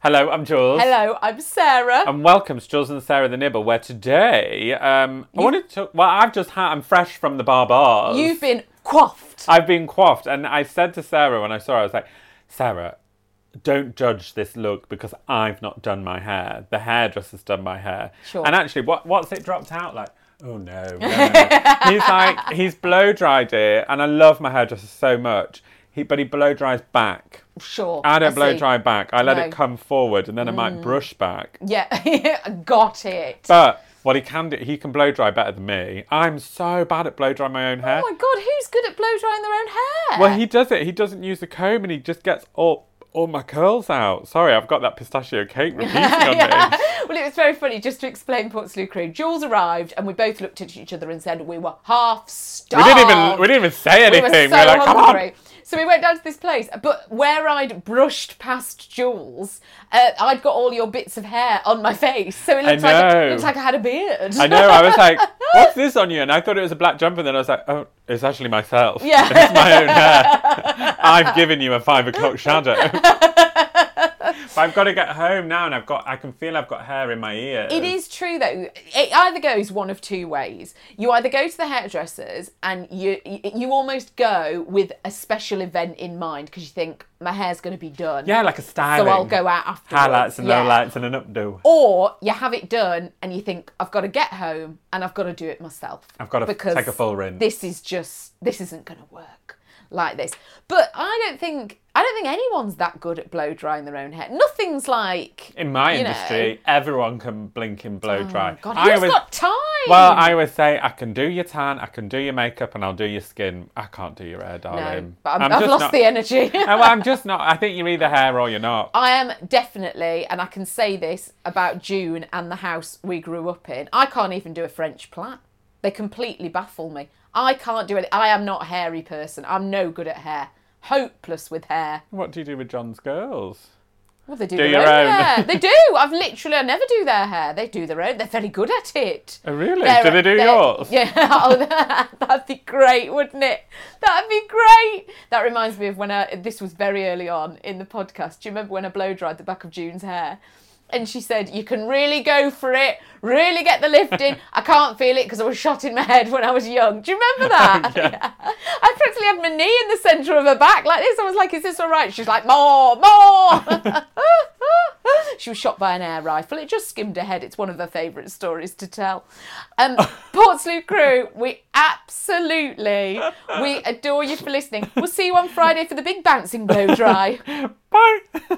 Hello, I'm Jules. Hello, I'm Sarah. And welcome to Jules and Sarah the Nibble, where today um, I wanted to. Well, I've just had. I'm fresh from the barbars. You've been coiffed. I've been coiffed, and I said to Sarah when I saw her, I was like, Sarah, don't judge this look because I've not done my hair. The hairdresser's done my hair. Sure. And actually, what what's it dropped out like? Oh no, no, no. he's like he's blow dried it, and I love my hairdresser so much. He but he blow dries back. Sure. I don't blow see. dry back. I let No. it come forward, and then I might mm. brush back. Yeah, got it. But what he can do, he can blow dry better than me. I'm so bad at blow drying my own hair. oh my god, who's good at blow drying their own hair? well, he does it. He doesn't use the comb, and he just gets all all my curls out. Sorry, I've got that pistachio cake repeating on me. Well, it was very funny. Just to explain Portslade Crew, Jules arrived and we both looked at each other and said we were half We starved. didn't even we didn't even say We anything. were We so were like, come hungry. So we went down to this place, but where I'd brushed past Jules, uh, I'd got all your bits of hair on my face, so it I looked like it looked like I had a beard. I know. I was like, "What's this on you?" And I thought it was a black jumper. And then I was like, "Oh, it's actually myself. Yeah. it's my own hair. I've given you a five o'clock shadow." But I've got to get home now, and I've got. I can feel I've got hair in my ears. It is true though. It either goes one of two ways. You either go to the hairdressers and you you almost go with a special event in mind because you think my hair's going to be done. Yeah, like a styling. So I'll go out afterwards. Highlights and Yeah. lowlights and an updo. Or you have it done and you think I've got to get home and I've got to do it myself. I've got to because take a full rinse. This is just this isn't going to work like this. But I don't think I don't think anyone's that good at blow drying their own hair. Nothing's like In my you know- industry, everyone can blink and blow oh, dry. God, I who's always- got time? Well, I would say I can do your tan, I can do your makeup, and I'll do your skin. I can't do your hair, darling. no, but I've just lost not- the energy. Oh, well, I'm just not. I think you're either hair or you're not. I am definitely, and I can say this about June and the house we grew up in. I can't even do a French plait. They completely baffle me. I can't do it. I am not a hairy person. I'm no good at hair. Hopeless with hair. What do you do with John's girls? Well, they do, Do their your own, own. hair. They do. I've literally, I never do their hair. They do their own. They're very good at it. Oh, really? They're- do they do yours? Yeah. Oh, that'd be great, wouldn't it? That'd be great. That reminds me of when I, this was very early on in the podcast. Do you remember when I blow dried the back of June's hair? And she said, You can really go for it, really get the lift in. I can't feel it because I was shot in my head when I was young. Do you remember that? Yeah. I practically had my knee in the centre of her back like this. I was like, Is this all right? She's like, More, more. she was shot by an air rifle. It just skimmed her head. It's one of her favourite stories to tell. Um, Portslade crew, we absolutely, we adore you for listening. We'll see you on Friday for the big bouncing blow dry. Bye.